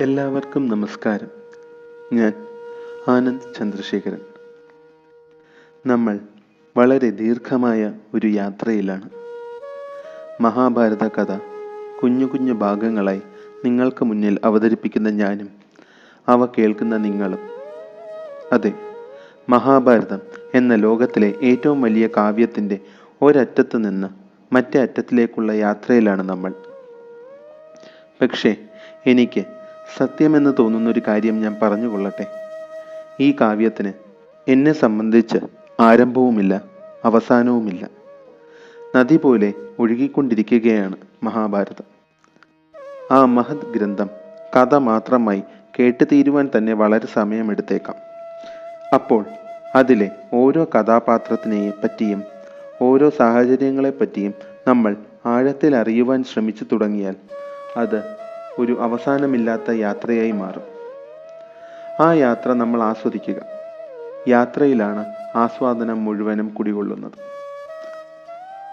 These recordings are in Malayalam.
എല്ലാവർക്കും നമസ്കാരം. ഞാൻ ആനന്ദ് ചന്ദ്രശേഖരൻ. നമ്മൾ വളരെ ദീർഘമായ ഒരു യാത്രയിലാണ്. മഹാഭാരത കഥ കുഞ്ഞു കുഞ്ഞു ഭാഗങ്ങളായി നിങ്ങൾക്ക് മുന്നിൽ അവതരിപ്പിക്കുന്ന ഞാനും അവ കേൾക്കുന്ന നിങ്ങളും. അതെ മഹാഭാരതം എന്ന ലോകത്തിലെ ഏറ്റവും വലിയ കാവ്യത്തിന്റെ ഒരറ്റത്ത് നിന്ന് മറ്റേ അറ്റത്തിലേക്കുള്ള യാത്രയിലാണ് നമ്മൾ. പക്ഷേ എനിക്ക് സത്യമെന്ന് തോന്നുന്ന ഒരു കാര്യം ഞാൻ പറഞ്ഞുകൊള്ളട്ടെ. ഈ കാവ്യത്തിന് എന്നെ സംബന്ധിച്ച് ആരംഭവുമില്ല അവസാനവുമില്ല. നദി പോലെ ഒഴുകിക്കൊണ്ടിരിക്കുകയാണ് മഹാഭാരതം. ആ മഹത് ഗ്രന്ഥം കഥ മാത്രമായി കേട്ടു തീരുവാൻ തന്നെ വളരെ സമയമെടുത്തേക്കാം. അപ്പോൾ അതിലെ ഓരോ കഥാപാത്രത്തിനെയും പറ്റിയും ഓരോ സാഹചര്യങ്ങളെ പറ്റിയും നമ്മൾ ആഴത്തിൽ അറിയുവാൻ ശ്രമിച്ചു തുടങ്ങിയാൽ അത് ഒരു അവസാനമില്ലാത്ത യാത്രയായി മാറും. ആ യാത്ര നമ്മൾ ആസ്വദിക്കുക. യാത്രയിലാണ് ആസ്വാദനം മുഴുവനും കുടികൊള്ളുന്നത്.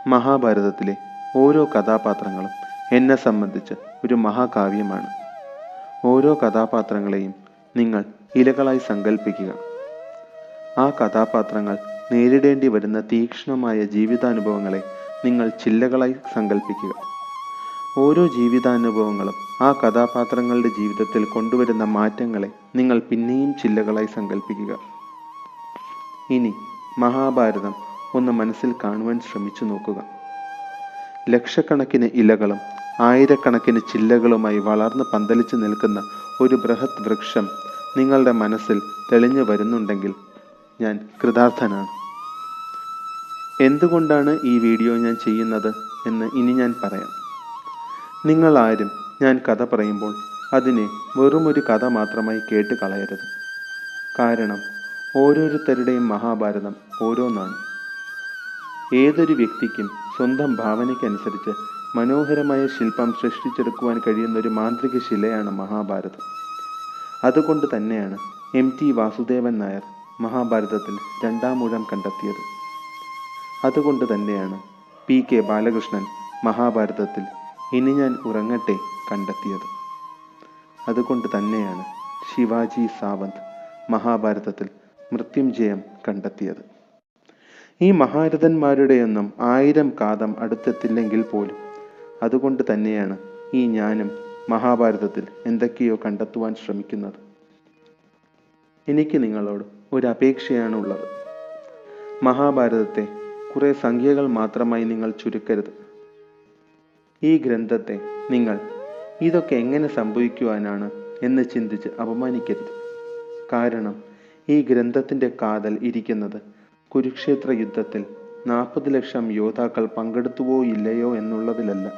മഹാഭാരതത്തിലെ ഓരോ കഥാപാത്രങ്ങളും എന്നെ സംബന്ധിച്ച് ഒരു മഹാകാവ്യമാണ്. ഓരോ കഥാപാത്രങ്ങളെയും നിങ്ങൾ ഇലകളായി സങ്കല്പിക്കുക ആ കഥാപാത്രങ്ങൾ നേരിടേണ്ടി വരുന്ന തീക്ഷ്ണമായ ജീവിതാനുഭവങ്ങളെ നിങ്ങൾ ചില്ലകളായി സങ്കല്പിക്കുക ഓരോ ജീവിതാനുഭവങ്ങളും ആ കഥാപാത്രങ്ങളുടെ ജീവിതത്തിൽ കൊണ്ടുവരുന്ന മാറ്റങ്ങളെ നിങ്ങൾ പിന്നെയും ചില്ലകളായി സങ്കല്പിക്കുക ഇനി മഹാഭാരതം ഒന്ന് മനസ്സിൽ കാണുവാൻ ശ്രമിച്ചു നോക്കുക. ലക്ഷക്കണക്കിന് ഇലകളും ആയിരക്കണക്കിന് ചില്ലകളുമായി വളർന്ന് പന്തലിച്ചു നിൽക്കുന്ന ഒരു ബൃഹത് വൃക്ഷം നിങ്ങളുടെ മനസ്സിൽ തെളിഞ്ഞു വരുന്നുണ്ടെങ്കിൽ ഞാൻ കൃതാർത്ഥനാണ്. എന്തുകൊണ്ടാണ് ഈ വീഡിയോ ഞാൻ ചെയ്യുന്നത് എന്ന് ഇനി ഞാൻ പറയാം. നിങ്ങൾ ആരും ഞാൻ കഥ പറയുമ്പോൾ അതിനെ വെറുമൊരു കഥ മാത്രമായി കേട്ട് കളയരുത്. കാരണം ഓരോരുത്തരുടെയും മഹാഭാരതം ഓരോന്നാണ്. ഏതൊരു വ്യക്തിക്കും സ്വന്തം ഭാവനയ്ക്കനുസരിച്ച് മനോഹരമായ ശില്പം സൃഷ്ടിച്ചെടുക്കുവാൻ കഴിയുന്ന ഒരു മാന്ത്രിക ശിലയാണ് മഹാഭാരതം. അതുകൊണ്ട് തന്നെയാണ് എം ടി വാസുദേവൻ നായർ മഹാഭാരതത്തിൽ രണ്ടാം ഊഴം കണ്ടെത്തിയത്. അതുകൊണ്ട് തന്നെയാണ് പി കെ ബാലകൃഷ്ണൻ മഹാഭാരതത്തിൽ ഇനി ഞാൻ ഉറങ്ങട്ടെ കണ്ടെത്തിയത്. അതുകൊണ്ട് തന്നെയാണ് ശിവാജി സാവന്ത് മഹാഭാരതത്തിൽ മൃത്യുഞ്ജയം കണ്ടെത്തിയത്. ഈ മഹാരഥന്മാരുടെയൊന്നും ആയിരം കാതം അടുത്തെത്തില്ലെങ്കിൽ പോലും അതുകൊണ്ട് തന്നെയാണ് ഈ ഞാനും മഹാഭാരതത്തിൽ എന്തൊക്കെയോ കണ്ടെത്തുവാൻ ശ്രമിക്കുന്നത്. എനിക്ക് നിങ്ങളോട് ഒരു അപേക്ഷയാണ് ഉള്ളത് മഹാഭാരതത്തെ കുറെ സംഖ്യകൾ മാത്രമായി നിങ്ങൾ ചുരുക്കരുത്. ഈ ഗ്രന്ഥത്തെ നിങ്ങൾ ഇതൊക്കെ എങ്ങനെ സംഭവിക്കുവാനാണ് എന്ന് ചിന്തിച്ച് അപമാനിക്കരുത്. കാരണം ഈ ഗ്രന്ഥത്തിന്റെ കാതൽ ഇരിക്കുന്നത് കുരുക്ഷേത്ര യുദ്ധത്തിൽ നാൽപ്പത് ലക്ഷം യോദ്ധാക്കൾ പങ്കെടുത്തുവോ ഇല്ലയോ എന്നുള്ളതിലല്ല.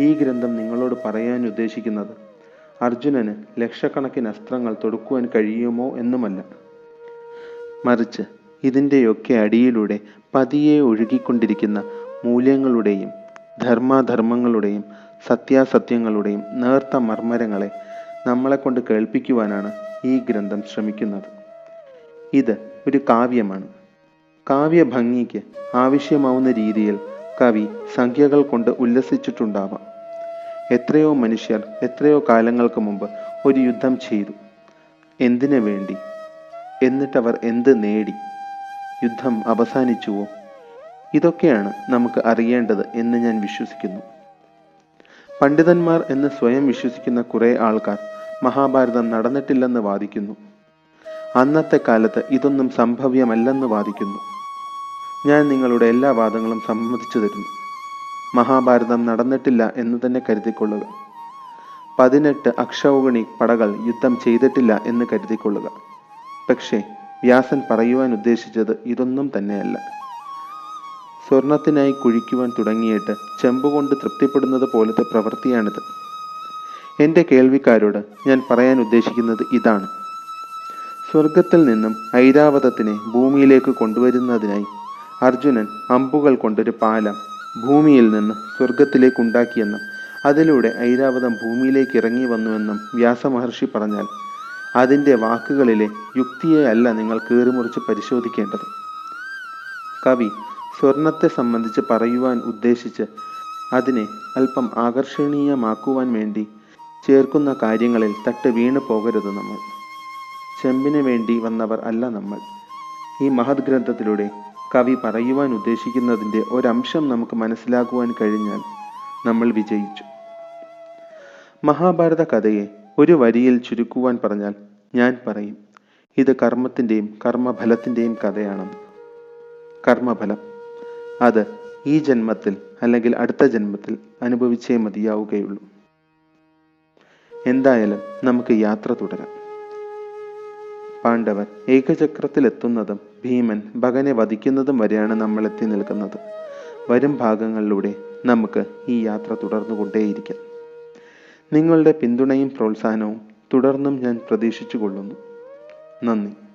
ഈ ഗ്രന്ഥം നിങ്ങളോട് പറയാൻ ഉദ്ദേശിക്കുന്നത് അർജുനന് ലക്ഷക്കണക്കിന് അസ്ത്രങ്ങൾ തൊടുക്കുവാൻ കഴിയുമോ എന്നുമല്ല. മറിച്ച് ഇതിന്റെയൊക്കെ അടിയിലൂടെ പതിയെ ഒഴുകിക്കൊണ്ടിരിക്കുന്ന മൂല്യങ്ങളുടെയും ധർമാധർമ്മങ്ങളുടെയും സത്യാസത്യങ്ങളുടെയും നേർത്ത മർമ്മരങ്ങളെ നമ്മളെക്കൊണ്ട് കേൾപ്പിക്കുവാനാണ് ഈ ഗ്രന്ഥം ശ്രമിക്കുന്നത്. ഇത് ഒരു കാവ്യമാണ്. കാവ്യഭംഗിക്ക് ആവശ്യമാവുന്ന രീതിയിൽ കവി സംഖ്യകൾ കൊണ്ട് ഉല്ലസിച്ചിട്ടുണ്ടാവാം. എത്രയോ മനുഷ്യർ എത്രയോ കാലങ്ങൾക്ക് മുമ്പ് ഒരു യുദ്ധം ചെയ്തു. എന്തിനു വേണ്ടി? എന്നിട്ടവർ എന്ത് നേടി? യുദ്ധം അവസാനിച്ചുവോ? ഇതൊക്കെയാണ് നമുക്ക് അറിയേണ്ടത് എന്ന് ഞാൻ വിശ്വസിക്കുന്നു. പണ്ഡിതന്മാർ എന്ന് സ്വയം വിശ്വസിക്കുന്ന കുറേ ആൾക്കാർ മഹാഭാരതം നടന്നിട്ടില്ലെന്ന് വാദിക്കുന്നു. അന്നത്തെ കാലത്ത് ഇതൊന്നും സംഭവ്യമല്ലെന്ന് വാദിക്കുന്നു. ഞാൻ നിങ്ങളുടെ എല്ലാ വാദങ്ങളും സമ്മതിച്ചു തരുന്നു. മഹാഭാരതം നടന്നിട്ടില്ല എന്ന് തന്നെ കരുതിക്കൊള്ളുക. പതിനെട്ട് അക്ഷൗഗണി പടകൾ യുദ്ധം ചെയ്തിട്ടില്ല എന്ന് കരുതിക്കൊള്ളുക. പക്ഷേ വ്യാസൻ പറയുവാൻ ഉദ്ദേശിച്ചത് ഇതൊന്നും തന്നെയല്ല. സ്വർണത്തിനായി കുഴിക്കുവാൻ തുടങ്ങിയിട്ട് ചെമ്പുകൊണ്ട് തൃപ്തിപ്പെടുന്നത് പോലത്തെ പ്രവൃത്തിയാണിത്. എന്റെ കേൾവിക്കാരോട് ഞാൻ പറയാൻ ഉദ്ദേശിക്കുന്നത് ഇതാണ്. സ്വർഗത്തിൽ നിന്നും ഐരാവതത്തിനെ ഭൂമിയിലേക്ക് കൊണ്ടുവരുന്നതിനായി അർജുനൻ അമ്പുകൾ കൊണ്ടൊരു പാലം ഭൂമിയിൽ നിന്ന് സ്വർഗത്തിലേക്ക് ഉണ്ടാക്കിയെന്നും അതിലൂടെ ഐരാവതം ഭൂമിയിലേക്ക് ഇറങ്ങി വന്നുവെന്നും വ്യാസമഹർഷി പറഞ്ഞാൽ അതിന്റെ വാക്കുകളിലെ യുക്തിയെ അല്ല നിങ്ങൾ കീറിമുറിച്ച് പരിശോധിക്കേണ്ടത്. കവി സ്വർണത്തെ സംബന്ധിച്ച് പറയുവാൻ ഉദ്ദേശിച്ച് അതിനെ അല്പം ആകർഷണീയമാക്കുവാൻ വേണ്ടി ചേർക്കുന്ന കാര്യങ്ങളിൽ തട്ട് വീണു പോകരുത് നമ്മൾ. ചെമ്പിന് വേണ്ടി വന്നവർ അല്ല നമ്മൾ. ഈ മഹത് ഗ്രന്ഥത്തിലൂടെ കവി പറയുവാൻ ഉദ്ദേശിക്കുന്നതിന്റെ ഒരംശം നമുക്ക് മനസ്സിലാക്കുവാൻ കഴിഞ്ഞാൽ നമ്മൾ വിജയിച്ചു. മഹാഭാരത കഥയെ ഒരു വരിയിൽ ചുരുക്കുവാൻ പറഞ്ഞാൽ ഞാൻ പറയും ഇത് കർമ്മത്തിന്റെയും കർമ്മഫലത്തിന്റെയും കഥയാണെന്ന്. കർമ്മഫലം. അത് ഈ ജന്മത്തിൽ അല്ലെങ്കിൽ അടുത്ത ജന്മത്തിൽ അനുഭവിച്ചേ മതിയാവുകയുള്ളൂ. എന്തായാലും നമുക്ക് യാത്ര തുടരാം. പാണ്ഡവർ ഏകചക്രത്തിലെത്തുന്നതും ഭീമൻ ഭഗനെ വധിക്കുന്നതും വരെയാണ് നമ്മൾ എത്തി നിൽക്കുന്നത്. വരും ഭാഗങ്ങളിലൂടെ നമുക്ക് ഈ യാത്ര തുടർന്നുകൊണ്ടേയിരിക്കാം. നിങ്ങളുടെ പിന്തുണയും പ്രോത്സാഹനവും തുടർന്നും ഞാൻ പ്രതീക്ഷിച്ചു കൊള്ളുന്നു നന്ദി.